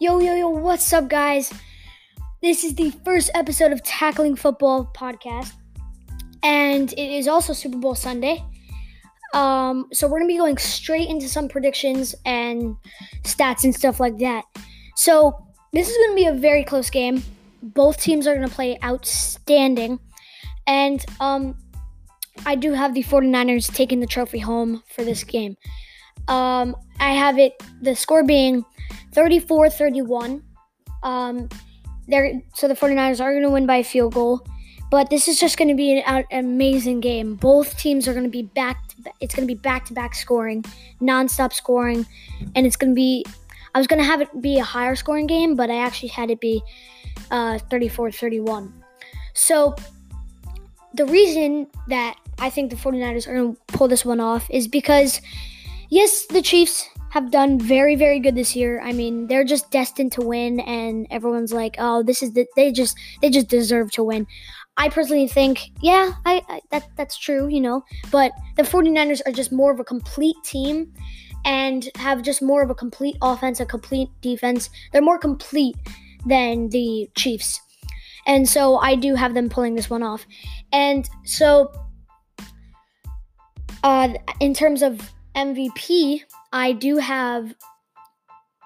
Yo, yo, yo, what's up, guys? This is the first episode of Tackling Football podcast, and it is also Super Bowl Sunday. Um, so we're gonna be going straight into some predictions and stats and stuff like that. So this is gonna be a very close game. Both teams are gonna play outstanding, and um, I do have the 49ers taking the trophy home for this game. Um, I have it the score being 34 31. Um, they're, so the 49ers are going to win by a field goal. But this is just going to be an, an, amazing game. Both teams are going to be back. It's going to be back to back scoring, nonstop scoring, and it's going to be. I was going to have it be a higher scoring game, but I actually had it be uh, 34 31. So the reason that I think the 49ers are going to pull this one off is because, yes, the Chiefs have done very very good this year. I mean, they're just destined to win and everyone's like, "Oh, this is the they just they just deserve to win." I personally think, yeah, I, I that that's true, you know, but the 49ers are just more of a complete team and have just more of a complete offense, a complete defense. They're more complete than the Chiefs. And so I do have them pulling this one off. And so uh in terms of MVP, I do have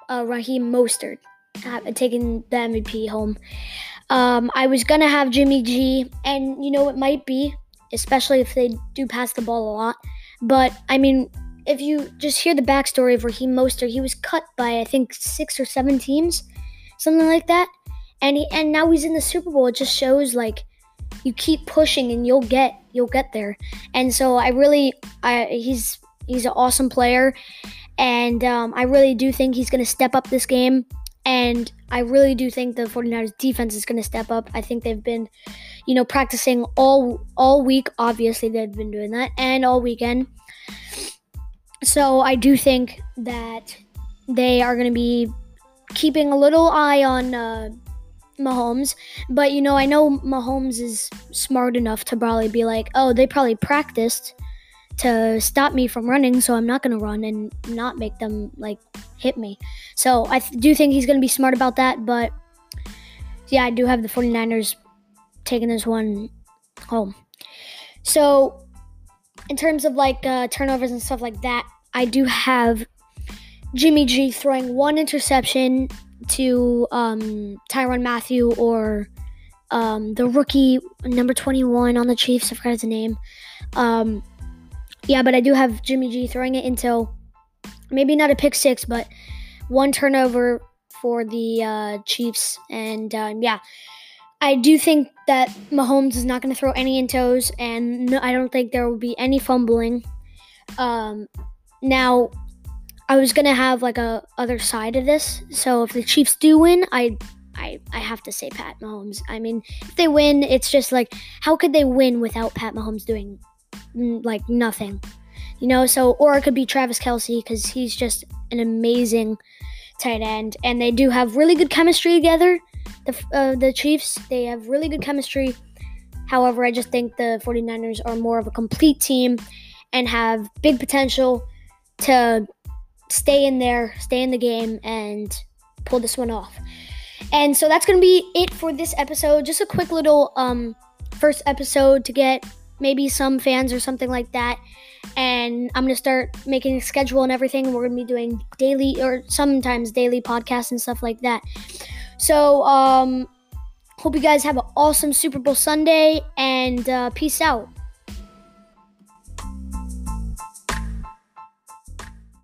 uh, Raheem Mostert taking the MVP home. Um, I was gonna have Jimmy G, and you know it might be, especially if they do pass the ball a lot. But I mean, if you just hear the backstory of Raheem Mostert, he was cut by I think six or seven teams, something like that, and he and now he's in the Super Bowl. It just shows like you keep pushing and you'll get you'll get there. And so I really, I he's He's an awesome player, and um, I really do think he's going to step up this game. And I really do think the 49ers defense is going to step up. I think they've been, you know, practicing all all week. Obviously, they've been doing that, and all weekend. So I do think that they are going to be keeping a little eye on uh, Mahomes. But you know, I know Mahomes is smart enough to probably be like, oh, they probably practiced to stop me from running, so I'm not going to run and not make them like hit me. So I th- do think he's going to be smart about that, but yeah, I do have the 49ers taking this one home. So in terms of like uh, turnovers and stuff like that, I do have Jimmy G throwing one interception to um, Tyrann Mathieu or um, the rookie number 21 on the Chiefs. I forgot his name. Um, yeah, but I do have Jimmy G throwing it into maybe not a pick six, but one turnover for the uh, Chiefs. And um, yeah, I do think that Mahomes is not going to throw any intos, and no, I don't think there will be any fumbling. Um, now, I was going to have like a other side of this. So if the Chiefs do win, I I, I have to say Pat Mahomes. I mean, if they win, it's just like, how could they win without Pat Mahomes doing like nothing. You know, so or it could be Travis Kelce because he's just an amazing tight end, and they do have really good chemistry together. The uh, the Chiefs they have really good chemistry. However, I just think the 49ers are more of a complete team and have big potential to stay in there, stay in the game, and pull this one off. And so that's going to be it for this episode. Just a quick little um, first episode to get maybe some fans or something like that. And I'm gonna start making a schedule and everything. We're gonna be doing daily or sometimes daily podcasts and stuff like that. So, um, hope you guys have an awesome Super Bowl Sunday and uh, peace out.